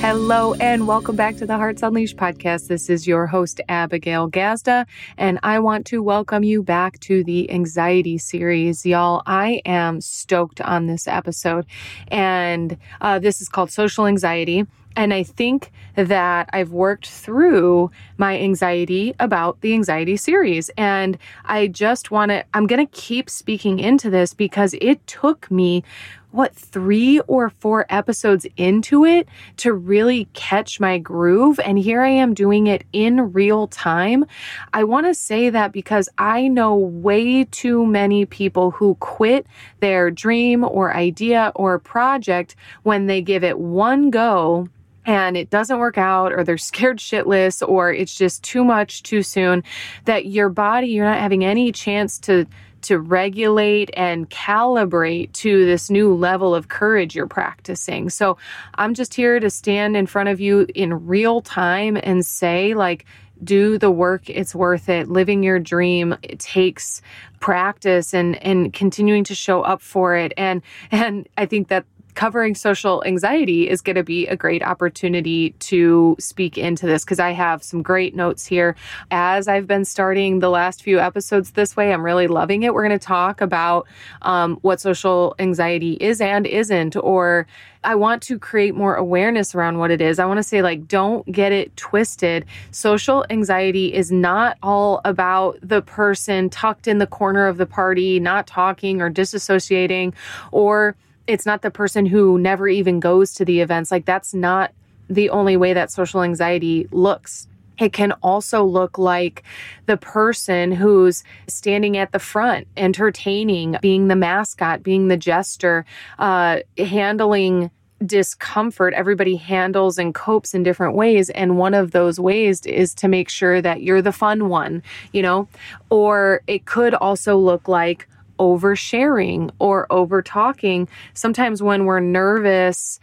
Hello and welcome back to the Hearts Unleashed podcast. This is your host, Abigail Gazda, and I want to welcome you back to the anxiety series. Y'all, I am stoked on this episode, and uh, this is called Social Anxiety. And I think that I've worked through my anxiety about the anxiety series. And I just want to, I'm going to keep speaking into this because it took me what three or four episodes into it to really catch my groove. And here I am doing it in real time. I want to say that because I know way too many people who quit their dream or idea or project when they give it one go and it doesn't work out or they're scared shitless or it's just too much too soon that your body you're not having any chance to to regulate and calibrate to this new level of courage you're practicing. So I'm just here to stand in front of you in real time and say, like, do the work it's worth it living your dream it takes practice and and continuing to show up for it and and i think that covering social anxiety is going to be a great opportunity to speak into this because I have some great notes here. As I've been starting the last few episodes this way, I'm really loving it. We're going to talk about um, what social anxiety is and isn't, or I want to create more awareness around what it is. I want to say, like, don't get it twisted. Social anxiety is not all about the person tucked in the corner of the party, not talking or disassociating, or it's not the person who never even goes to the events. Like that's not the only way that social anxiety looks. It can also look like the person who's standing at the front, entertaining, being the mascot, being the jester, uh, handling discomfort. Everybody handles and copes in different ways. And one of those ways is to make sure that you're the fun one, you know? Or it could also look like, oversharing or over talking. Sometimes when we're nervous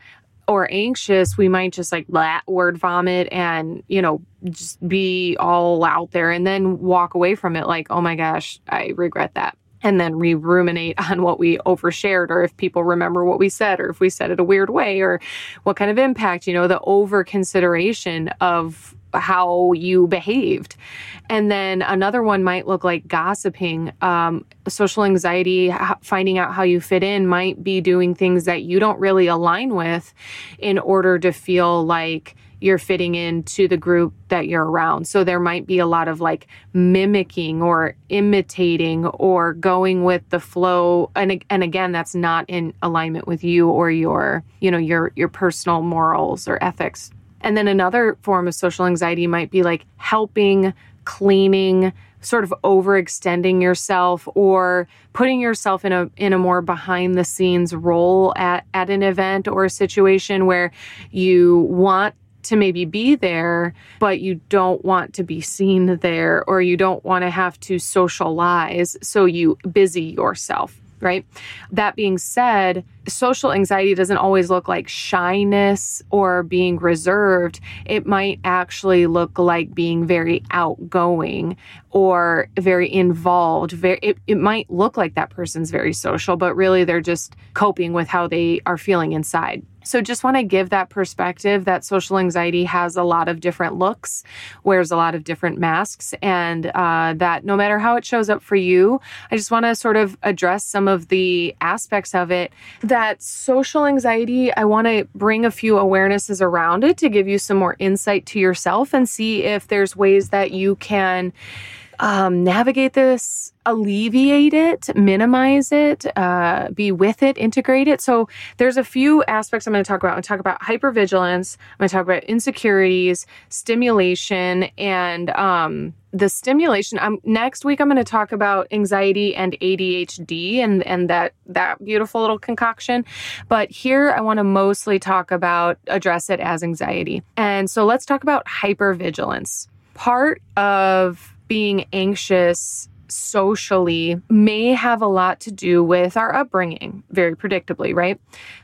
or anxious, we might just like blah, word vomit and, you know, just be all out there and then walk away from it like, oh my gosh, I regret that. And then re ruminate on what we overshared, or if people remember what we said, or if we said it a weird way, or what kind of impact, you know, the over consideration of how you behaved. And then another one might look like gossiping. Um, social anxiety, finding out how you fit in, might be doing things that you don't really align with in order to feel like you're fitting into the group that you're around. So there might be a lot of like mimicking or imitating or going with the flow and and again that's not in alignment with you or your, you know, your your personal morals or ethics. And then another form of social anxiety might be like helping, cleaning, sort of overextending yourself or putting yourself in a in a more behind the scenes role at at an event or a situation where you want to maybe be there, but you don't want to be seen there or you don't want to have to socialize. So you busy yourself right? That being said, social anxiety doesn't always look like shyness or being reserved. It might actually look like being very outgoing or very involved. It, it might look like that person's very social, but really they're just coping with how they are feeling inside. So, just want to give that perspective that social anxiety has a lot of different looks, wears a lot of different masks, and uh, that no matter how it shows up for you, I just want to sort of address some of the aspects of it. That social anxiety, I want to bring a few awarenesses around it to give you some more insight to yourself and see if there's ways that you can um, navigate this, alleviate it, minimize it, uh, be with it, integrate it. So there's a few aspects I'm going to talk about. I'm going to talk about hypervigilance. I'm going to talk about insecurities, stimulation, and um, the stimulation. Um, next week I'm going to talk about anxiety and ADHD and and that that beautiful little concoction. But here I want to mostly talk about address it as anxiety. And so let's talk about hypervigilance. Part of being anxious socially may have a lot to do with our upbringing, very predictably, right?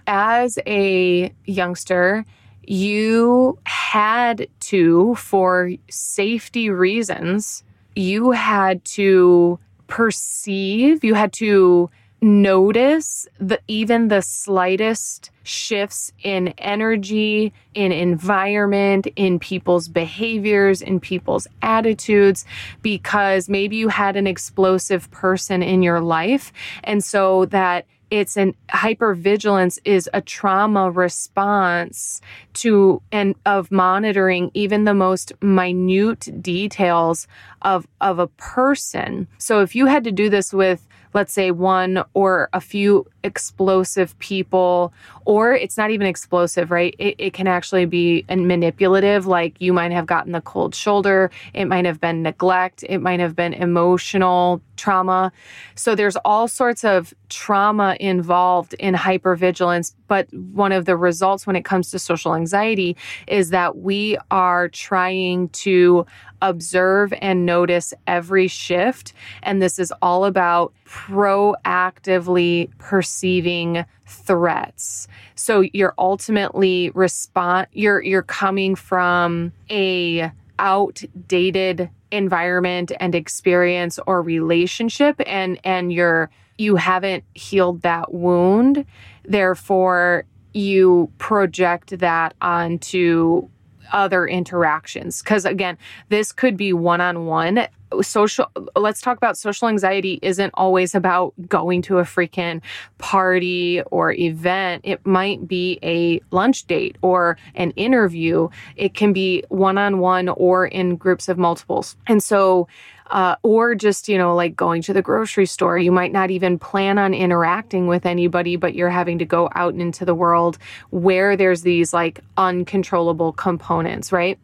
As a youngster, you had to, for safety reasons, you had to perceive, you had to notice the even the slightest shifts in energy, in environment, in people's behaviors, in people's attitudes, because maybe you had an explosive person in your life. And so that it's an hypervigilance is a trauma response to and of monitoring even the most minute details of of a person. So if you had to do this with let's say one or a few explosive people, or it's not even explosive, right? It, it can actually be manipulative. Like you might have gotten the cold shoulder, it might have been neglect, it might have been emotional trauma. So there's all sorts of trauma involved in hypervigilance. But one of the results when it comes to social anxiety is that we are trying to observe and notice every shift. And this is all about proactively perceiving threats. So you're ultimately respond you're you're coming from a outdated environment and experience or relationship and and you're you haven't healed that wound therefore you project that onto other interactions. Because again, this could be one on one. Social, let's talk about social anxiety isn't always about going to a freaking party or event. It might be a lunch date or an interview. It can be one on one or in groups of multiples. And so, uh, or just, you know, like going to the grocery store. You might not even plan on interacting with anybody, but you're having to go out into the world where there's these like uncontrollable components, right?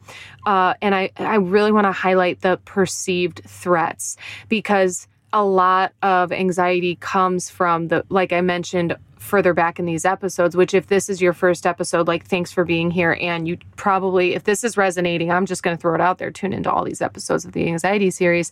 Uh, and I, I really want to highlight the perceived threats because a lot of anxiety comes from the, like I mentioned further back in these episodes, which if this is your first episode, like thanks for being here. And you probably, if this is resonating, I'm just going to throw it out there, tune into all these episodes of the anxiety series.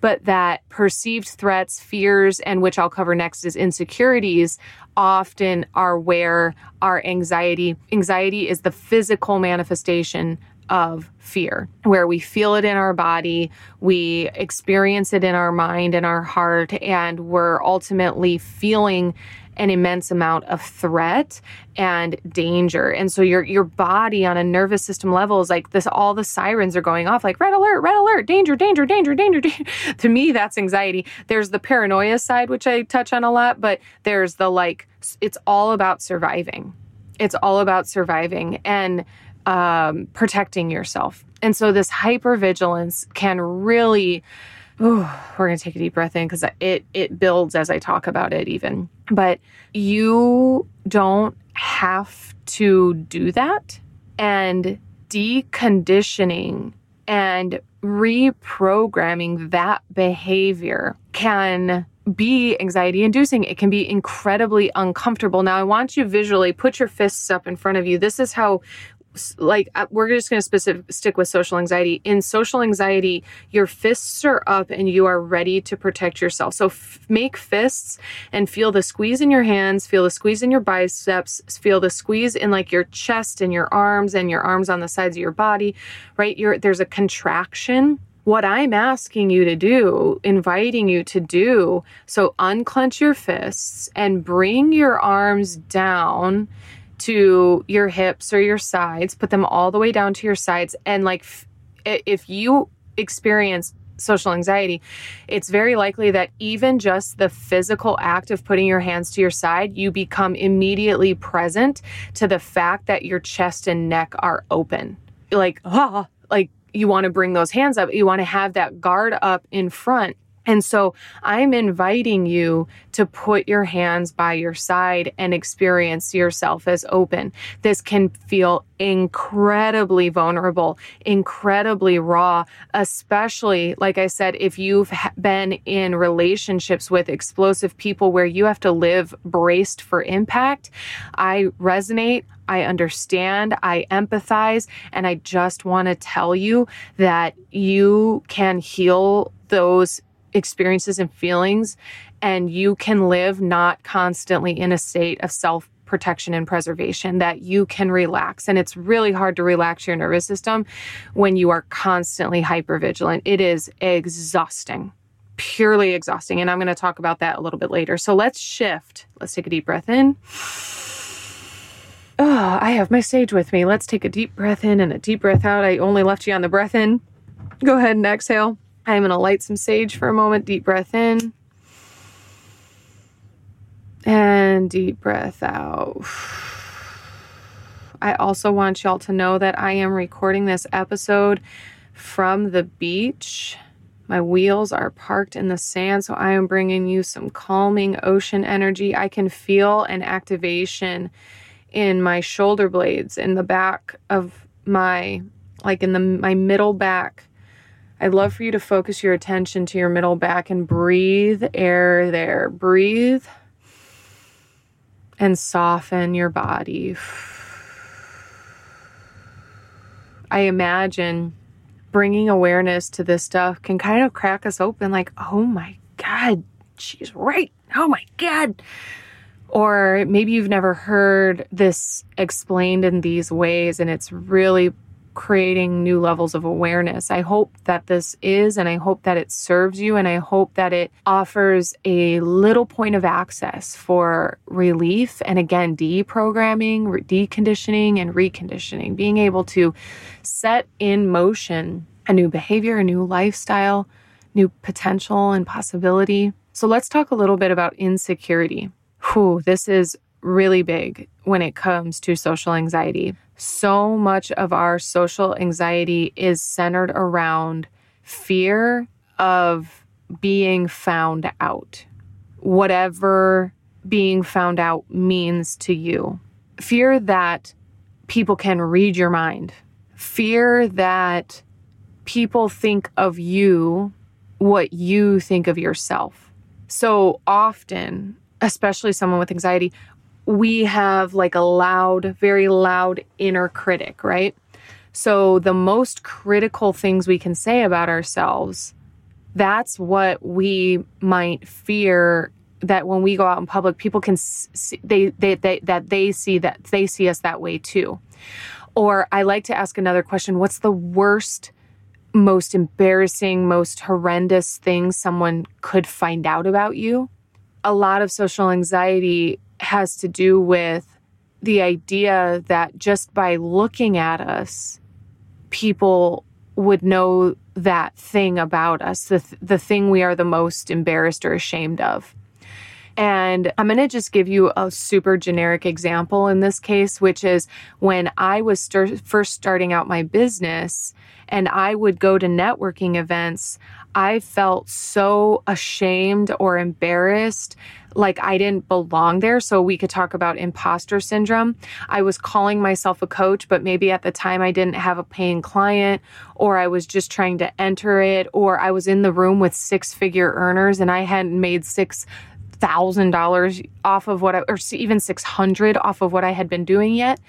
But that perceived threats, fears, and which I'll cover next is insecurities often are where our anxiety, anxiety is the physical manifestation of fear, where we feel it in our body, we experience it in our mind and our heart, and we're ultimately feeling an immense amount of threat and danger. And so your your body on a nervous system level is like this all the sirens are going off like red alert, red alert, danger, danger, danger, danger, danger. to me that's anxiety. There's the paranoia side which I touch on a lot, but there's the like it's all about surviving. It's all about surviving and um, protecting yourself. And so this hypervigilance can really Ooh, we're going to take a deep breath in because it it builds as I talk about it even. But you don't have to do that and deconditioning and reprogramming that behavior can be anxiety inducing. It can be incredibly uncomfortable. Now, I want you visually put your fists up in front of you. This is how like uh, we're just going to specific stick with social anxiety. In social anxiety your fists are up and you are ready to protect yourself. So f- make fists and feel the squeeze in your hands feel the squeeze in your biceps feel the squeeze in like your chest and your arms and your arms on the sides of your body right? You're, there's a contraction. What I'm asking you to do, inviting you to do. So unclench your fists and bring your arms down to your hips or your sides, put them all the way down to your sides. And like, if you experience social anxiety, it's very likely that even just the physical act of putting your hands to your side, you become immediately present to the fact that your chest and neck are open. Like, ah, like you want to bring those hands up, you want to have that guard up in front. And so I'm inviting you to put your hands by your side and experience yourself as open. This can feel incredibly vulnerable, incredibly raw, especially, like I said, if you've been in relationships with explosive people where you have to live braced for impact. I resonate. I understand, I empathize, and I just want to tell you that you can heal those experiences and feelings and you can live not constantly in a state of self protection and preservation that you can relax. And it's really hard to relax your nervous system when you are constantly hypervigilant. It is exhausting, purely exhausting. And I'm going to talk about that a little bit later. So let's shift. Let's take a deep breath in. Oh, I have my sage with me. Let's take a deep breath in and a deep breath out. I only left you on the breath in. Go ahead and exhale. I'm going to light some sage for a moment. Deep breath in. And deep breath out. I also want y'all to know that I am recording this episode from the beach. My wheels are parked in the sand, so I am bringing you some calming ocean energy. I can feel an activation in my shoulder blades, in the back of my, like in the my middle back. I'd love for you to focus your attention to your middle back and breathe air there. Breathe and soften your body. I imagine bringing awareness to this stuff can kind of crack us open like, oh my God, she's right. Oh my God. Or maybe you've never heard this explained in these ways and it's really creating new levels of awareness. I hope that this is, and I hope that it serves you, and I hope that it offers a little point of access for relief and again, deprogramming, deconditioning, and reconditioning, being able to set in motion a new behavior, a new lifestyle, new potential and possibility. So let's talk a little bit about insecurity. Whew, this is really big when it comes to social anxiety so much of our social anxiety is centered around fear of being found out, whatever being found out means to you. Fear that people can read your mind, fear that people think of you what you think of yourself. So often, especially someone with anxiety, we have like a loud, very loud inner critic, right? So the most critical things we can say about ourselves, that's what we might fear that when we go out in public people can see they, they, they that they see that they see us that way too. Or I like to ask another question, what's the worst most embarrassing, most horrendous thing someone could find out about you? A lot of social anxiety has to do with the idea that just by looking at us, people would know that thing about us, the, th- the thing we are the most embarrassed or ashamed of. And I'm going to just give you a super generic example in this case, which is when I was st- first starting out my business and I would go to networking events, I felt so ashamed or embarrassed like I didn't belong there. So we could talk about imposter syndrome. I was calling myself a coach, but maybe at the time I didn't have a paying client, or I was just trying to enter it, or I was in the room with six figure earners and I hadn't made six thousand dollars off of what I, or even 600 off of what I had been doing yet.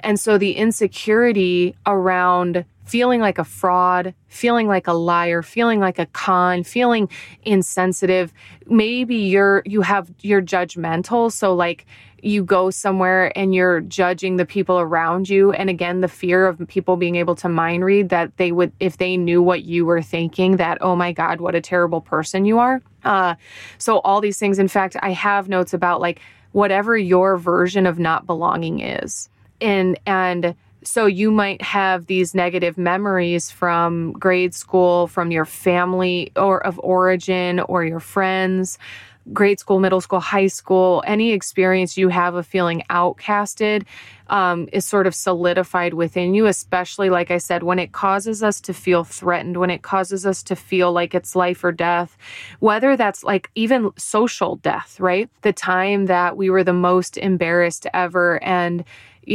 And so the insecurity around feeling like a fraud, feeling like a liar, feeling like a con, feeling insensitive. Maybe you're you have you're judgmental, so like you go somewhere and you're judging the people around you. And again the fear of people being able to mind read that they would if they knew what you were thinking that oh my god what a terrible person you are. Uh, so all these things. In fact i have notes about like whatever your version of not belonging is. And and so you might have these negative memories from grade school, from your family or of origin or your friends, grade school, middle school, high school, any experience you have of feeling outcasted um, is sort of solidified within you, especially, like I said, when it causes us to feel threatened, when it causes us to feel like it's life or death, whether that's like even social death, right? The time that we were the most embarrassed ever and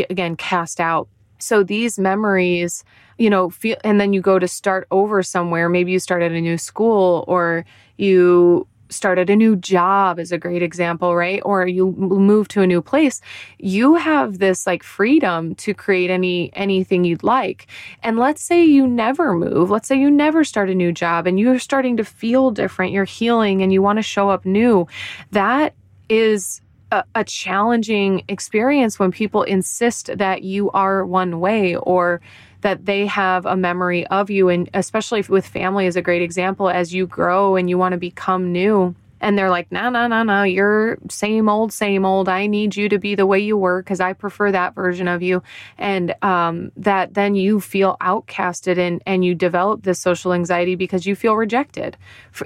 again cast out so these memories, you know, feel, and then you go to start over somewhere. Maybe you start at a new school or you started a new job is a great example, right? Or you move to a new place, you have this like freedom to create any anything you'd like. And let's say you never move. Let's say you never start a new job and you're starting to feel different, you're healing and you want to show up new. That is a, a challenging experience when people insist that you are one way or that they have a memory of you. And especially with family is a great example as you grow and you want to become new. And they're like, no, no, no, no, you're same old, same old. I need you to be the way you were because I prefer that version of you. And um, that then you feel outcasted and, and you develop this social anxiety because you feel rejected.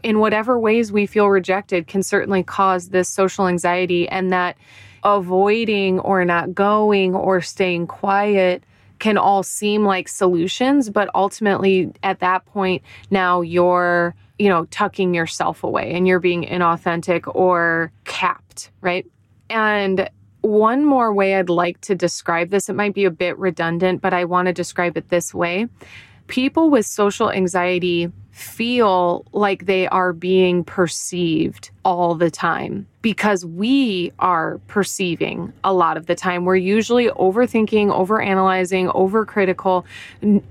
In whatever ways we feel rejected can certainly cause this social anxiety and that avoiding or not going or staying quiet can all seem like solutions, but ultimately at that point, now you're, you know, tucking yourself away and you're being inauthentic or capped, right? And one more way I'd like to describe this, it might be a bit redundant, but I want to describe it this way. People with social anxiety feel like they are being perceived all the time because we are perceiving a lot of the time. We're usually overthinking, overanalyzing, overcritical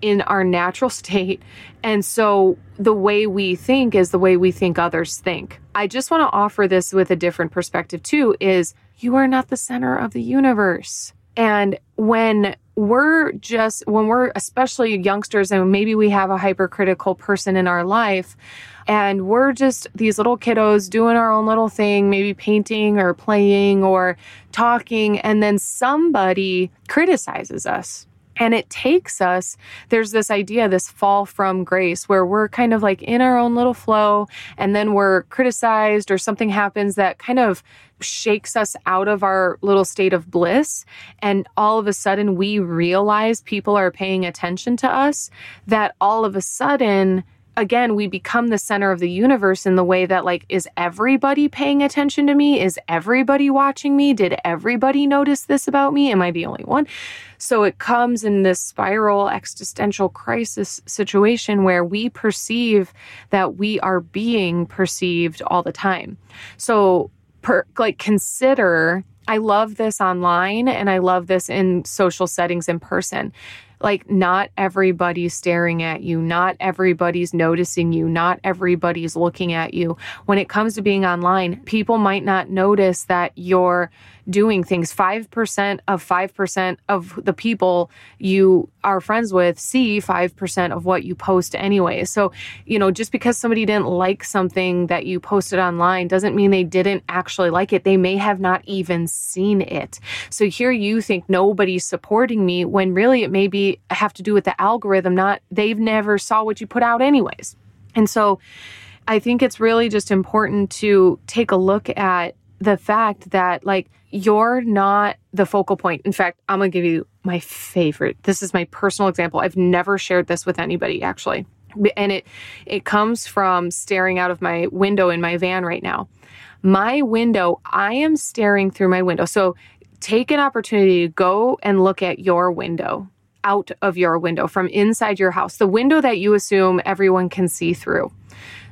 in our natural state. And so the way we think is the way we think others think. I just want to offer this with a different perspective too is you are not the center of the universe. And when we're just, when we're especially youngsters and maybe we have a hypercritical person in our life, and we're just these little kiddos doing our own little thing, maybe painting or playing or talking, and then somebody criticizes us. And it takes us, there's this idea, this fall from grace, where we're kind of like in our own little flow, and then we're criticized or something happens that kind of shakes us out of our little state of bliss. And all of a sudden, we realize people are paying attention to us, that all of a sudden, again, we become the center of the universe in the way that, like, is everybody paying attention to me? Is everybody watching me? Did everybody notice this about me? Am I the only one? So it comes in this spiral existential crisis situation where we perceive that we are being perceived all the time. So per, like consider I love this online and I love this in social settings in person. Like, not everybody's staring at you, not everybody's noticing you, not everybody's looking at you. When it comes to being online, people might not notice that you're doing things. 5% of 5% of the people you are friends with see 5% of what you post anyway. So, you know, just because somebody didn't like something that you posted online doesn't mean they didn't actually like it. They may have not even seen it. So here you think nobody's supporting me when really it may be have to do with the algorithm, not they've never saw what you put out anyways. And so I think it's really just important to take a look at the fact that like you're not the focal point. In fact, I'm going to give you my favorite. This is my personal example. I've never shared this with anybody actually. And it it comes from staring out of my window in my van right now. My window, I am staring through my window. So take an opportunity to go and look at your window, out of your window from inside your house, the window that you assume everyone can see through.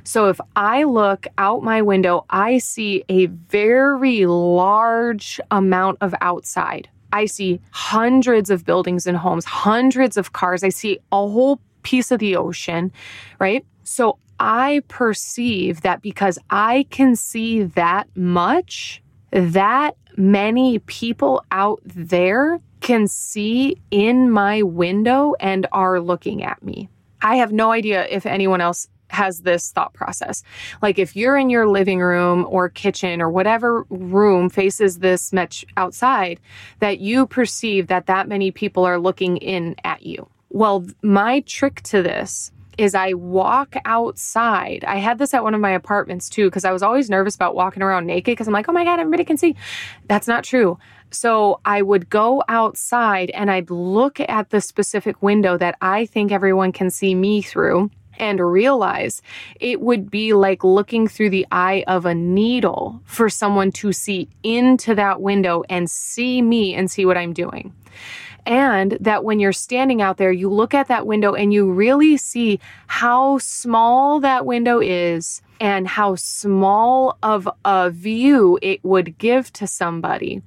So if I look out my window, I see a very large amount of outside. I see hundreds of buildings and homes, hundreds of cars. I see a whole piece of the ocean, right? So I perceive that because I can see that much, that many people out there can see in my window and are looking at me. I have no idea if anyone else has this thought process. Like if you're in your living room or kitchen or whatever room faces this much outside, that you perceive that that many people are looking in at you. Well, my trick to this is I walk outside. I had this at one of my apartments too, because I was always nervous about walking around naked because I'm like, oh my God, everybody can see. That's not true. So I would go outside and I'd look at the specific window that I think everyone can see me through and realize it would be like looking through the eye of a needle for someone to see into that window and see me and see what I'm doing. And that when you're standing out there, you look at that window and you really see how small that window is and how small of a view it would give to somebody.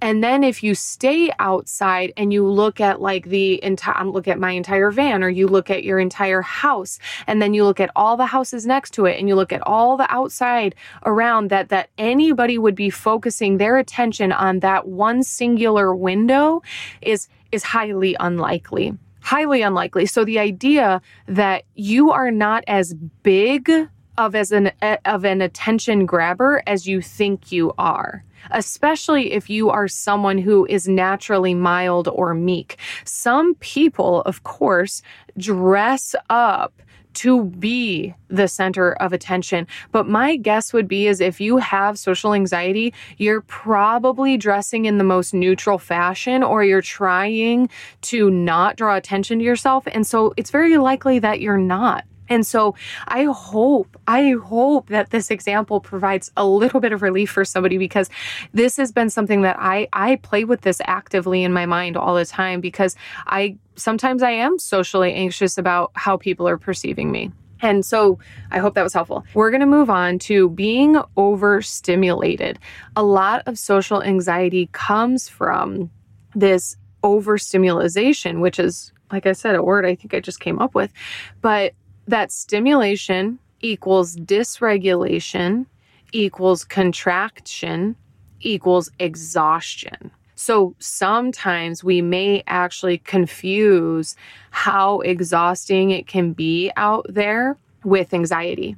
And then if you stay outside and you look at like the entire, look at my entire van or you look at your entire house and then you look at all the houses next to it and you look at all the outside around that, that anybody would be focusing their attention on that one singular window is, is highly unlikely highly unlikely. So the idea that you are not as big of as an eh, of an attention grabber as you think you are especially if you are someone who is naturally mild or meek some people of course dress up to be the center of attention. But my guess would be is if you have social anxiety, you're probably dressing in the most neutral fashion or you're trying to not draw attention to yourself. And so it's very likely that you're not. And so I hope, I hope that this example provides a little bit of relief for somebody because this has been something that I, I play with this actively in my mind all the time because I sometimes I am socially anxious about how people are perceiving me. And so I hope that was helpful. We're going to move on to being overstimulated. A lot of social anxiety comes from this overstimulation, which is, like I said, a word I think I just came up with. But that stimulation equals dysregulation equals contraction equals exhaustion. So sometimes we may actually confuse how exhausting it can be out there with anxiety.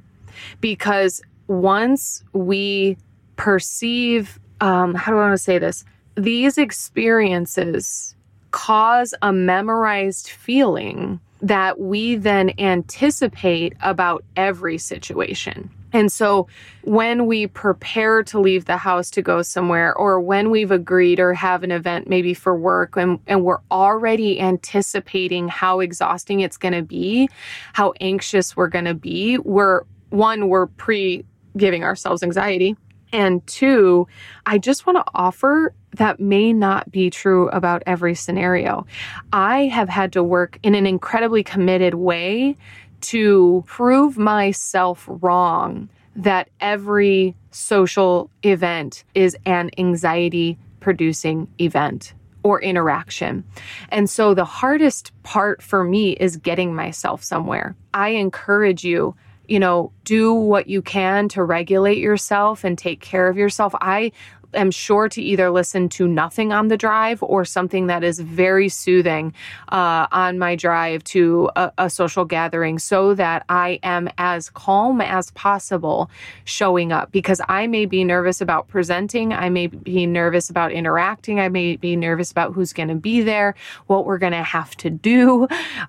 Because once we perceive, um, how do I want to say this? These experiences cause a memorized feeling that we then anticipate about every situation. And so when we prepare to leave the house to go somewhere, or when we've agreed or have an event maybe for work, and, and we're already anticipating how exhausting it's going to be, how anxious we're going to be, we're one, we're pre giving ourselves anxiety. And two, I just want to offer that may not be true about every scenario. I have had to work in an incredibly committed way to prove myself wrong that every social event is an anxiety producing event or interaction. And so the hardest part for me is getting myself somewhere. I encourage you you know, do what you can to regulate yourself and take care of yourself. I am sure to either listen to nothing on the drive or something that is very soothing uh, on my drive to a, a social gathering so that I am as calm as possible showing up because I may be nervous about presenting. I may be nervous about interacting. I may be nervous about who's going to be there, what we're going to have to do,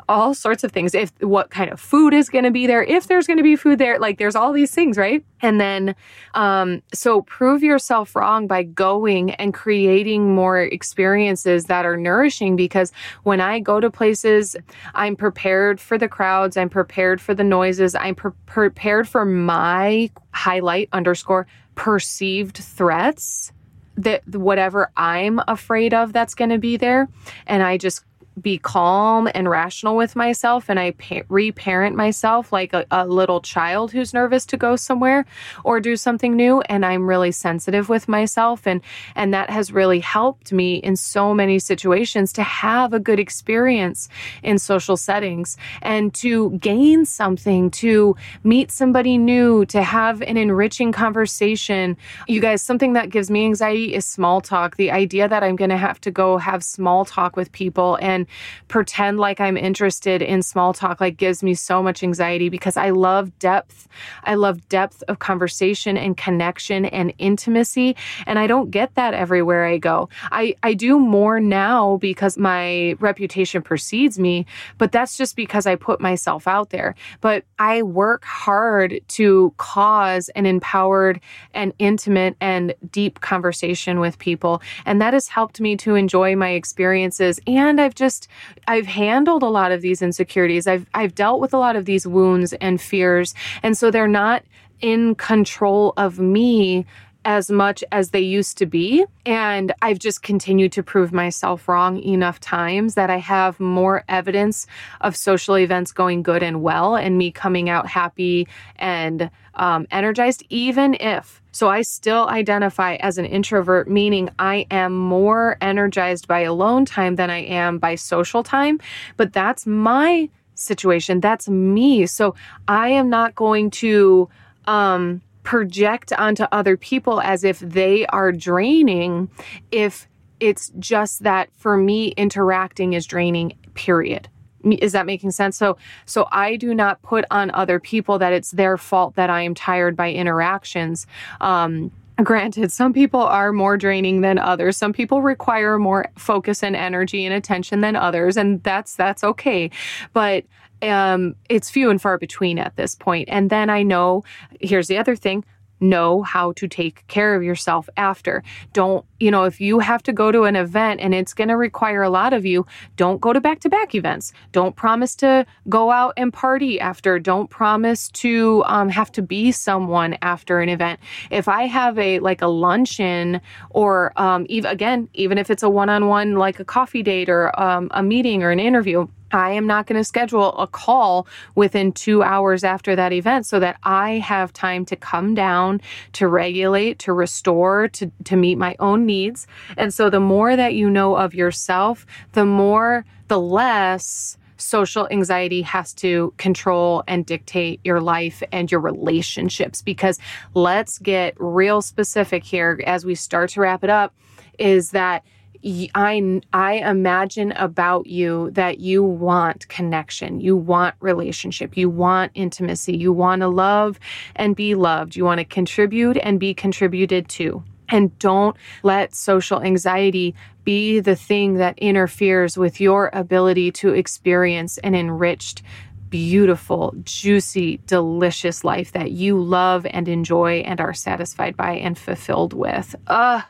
all sorts of things. If what kind of food is going to be there, if there's going to be food there, like there's all these things, right? And then, um, so prove yourself wrong by going and creating more experiences that are nourishing because when I go to places, I'm prepared for the crowds, I'm prepared for the noises, I'm pre- prepared for my highlight underscore perceived threats that whatever I'm afraid of that's going to be there. And I just be calm and rational with myself and I pa- reparent myself like a, a, little child who's nervous to go somewhere or do something new and I'm really sensitive with myself and and that has really helped me in so many situations to have a good experience in social settings and to gain something to meet somebody new to have an enriching conversation. You guys something that gives me anxiety is small talk the idea that I'm going to have to go have small talk with people and pretend like I'm interested in small talk like gives me so much anxiety because I love depth. I love depth of conversation and connection and intimacy. And I don't get that everywhere I go. I, I do more now because my reputation precedes me, but that's just because I put myself out there. But I work hard to cause an empowered and intimate and deep conversation with people. And that has helped me to enjoy my experiences. And I've just just I've handled a lot of these insecurities. I've I've dealt with a lot of these wounds and fears. And so they're not in control of me as much as they used to be. And I've just continued to prove myself wrong enough times that I have more evidence of social events going good and well and me coming out happy and um, energized, even if. So I still identify as an introvert, meaning I am more energized by alone time than I am by social time. But that's my situation. That's me. So I am not going to um, project onto other people as if they are draining if it's just that for me interacting is draining period is that making sense so so i do not put on other people that it's their fault that i am tired by interactions um Granted, some people are more draining than others. Some people require more focus and energy and attention than others, and that's that's okay. But um, it's few and far between at this point. And then I know, here's the other thing know how to take care of yourself after. Don't, you know, if you have to go to an event and it's going to require a lot of you, don't go to back to back events. Don't promise to go out and party after. Don't promise to um, have to be someone after an event. If I have a like a luncheon or um, even again, even if it's a one on one, like a coffee date or um, a meeting or an interview, I am not going to schedule a call within two hours after that event so that I have time to come down, to regulate, to restore, to, to meet my own needs. And so the more that you know of yourself, the more, the less social anxiety has to control and dictate your life and your relationships. Because let's get real specific here as we start to wrap it up is that I, I imagine about you that you want connection, you want relationship, you want intimacy, you want to love and be loved, you want to contribute and be contributed to. And don't let social anxiety be the thing that interferes with your ability to experience an enriched, beautiful, juicy, delicious life that you love and enjoy and are satisfied by and fulfilled with. Ugh.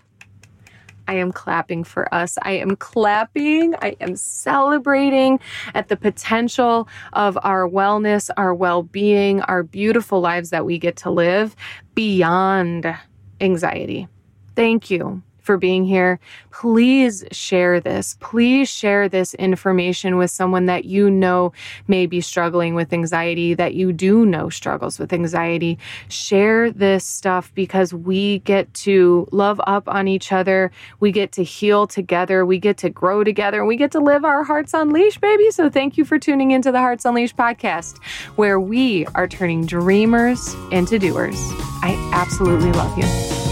I am clapping for us. I am clapping. I am celebrating at the potential of our wellness, our well being, our beautiful lives that we get to live beyond anxiety. Thank you for being here. Please share this. Please share this information with someone that you know may be struggling with anxiety, that you do know struggles with anxiety. Share this stuff because we get to love up on each other. We get to heal together. We get to grow together. We get to live our hearts unleashed, baby. So thank you for tuning into the Hearts Unleashed podcast, where we are turning dreamers into doers. I absolutely love you.